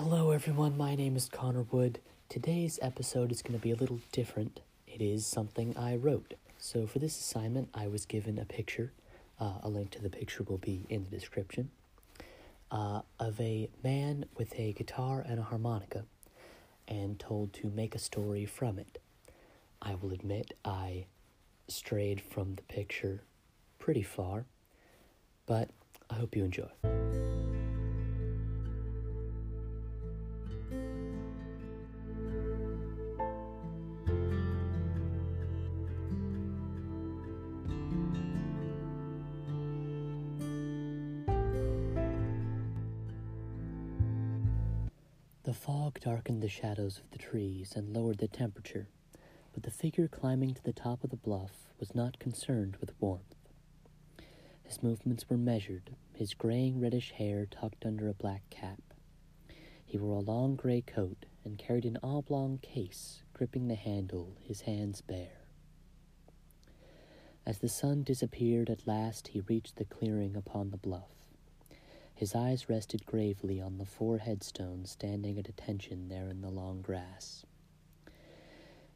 Hello, everyone. My name is Connor Wood. Today's episode is going to be a little different. It is something I wrote. So, for this assignment, I was given a picture. Uh, a link to the picture will be in the description. Uh, of a man with a guitar and a harmonica, and told to make a story from it. I will admit I strayed from the picture pretty far, but I hope you enjoy. The fog darkened the shadows of the trees and lowered the temperature, but the figure climbing to the top of the bluff was not concerned with warmth. His movements were measured, his graying reddish hair tucked under a black cap. He wore a long gray coat and carried an oblong case, gripping the handle, his hands bare. As the sun disappeared at last, he reached the clearing upon the bluff. His eyes rested gravely on the four headstones standing at attention there in the long grass.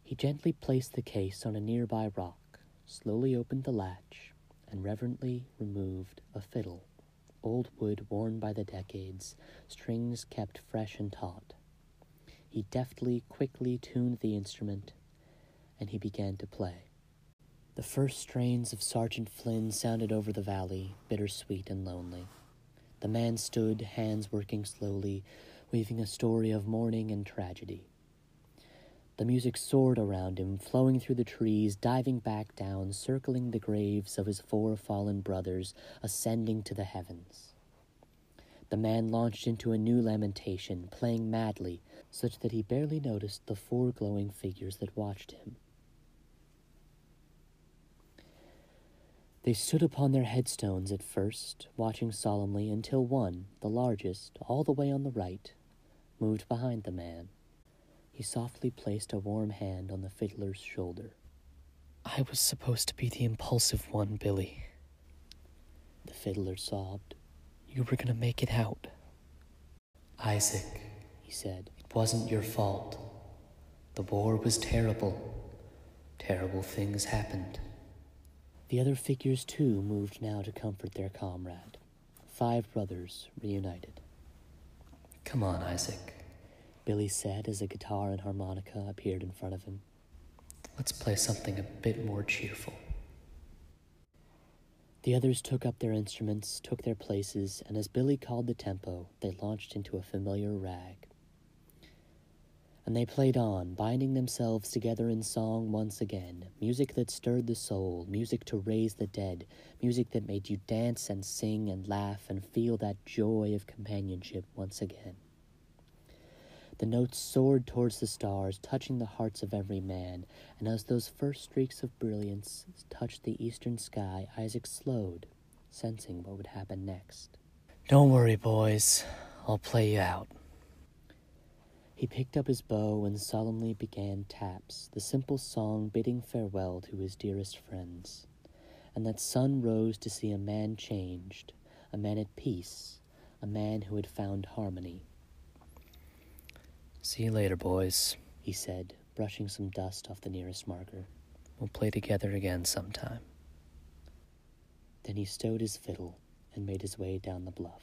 He gently placed the case on a nearby rock, slowly opened the latch, and reverently removed a fiddle, old wood worn by the decades, strings kept fresh and taut. He deftly, quickly tuned the instrument, and he began to play. The first strains of Sergeant Flynn sounded over the valley, bittersweet and lonely. The man stood, hands working slowly, weaving a story of mourning and tragedy. The music soared around him, flowing through the trees, diving back down, circling the graves of his four fallen brothers, ascending to the heavens. The man launched into a new lamentation, playing madly, such that he barely noticed the four glowing figures that watched him. They stood upon their headstones at first, watching solemnly until one, the largest, all the way on the right, moved behind the man. He softly placed a warm hand on the fiddler's shoulder. I was supposed to be the impulsive one, Billy. The fiddler sobbed. You were gonna make it out. Isaac, he said, it wasn't your fault. The war was terrible. Terrible things happened. The other figures, too, moved now to comfort their comrade. Five brothers reunited. Come on, Isaac, Billy said as a guitar and harmonica appeared in front of him. Let's play something a bit more cheerful. The others took up their instruments, took their places, and as Billy called the tempo, they launched into a familiar rag. And they played on, binding themselves together in song once again, music that stirred the soul, music to raise the dead, music that made you dance and sing and laugh and feel that joy of companionship once again. The notes soared towards the stars, touching the hearts of every man, and as those first streaks of brilliance touched the eastern sky, Isaac slowed, sensing what would happen next. Don't worry, boys. I'll play you out. He picked up his bow and solemnly began taps, the simple song bidding farewell to his dearest friends. And that sun rose to see a man changed, a man at peace, a man who had found harmony. See you later, boys, he said, brushing some dust off the nearest marker. We'll play together again sometime. Then he stowed his fiddle and made his way down the bluff.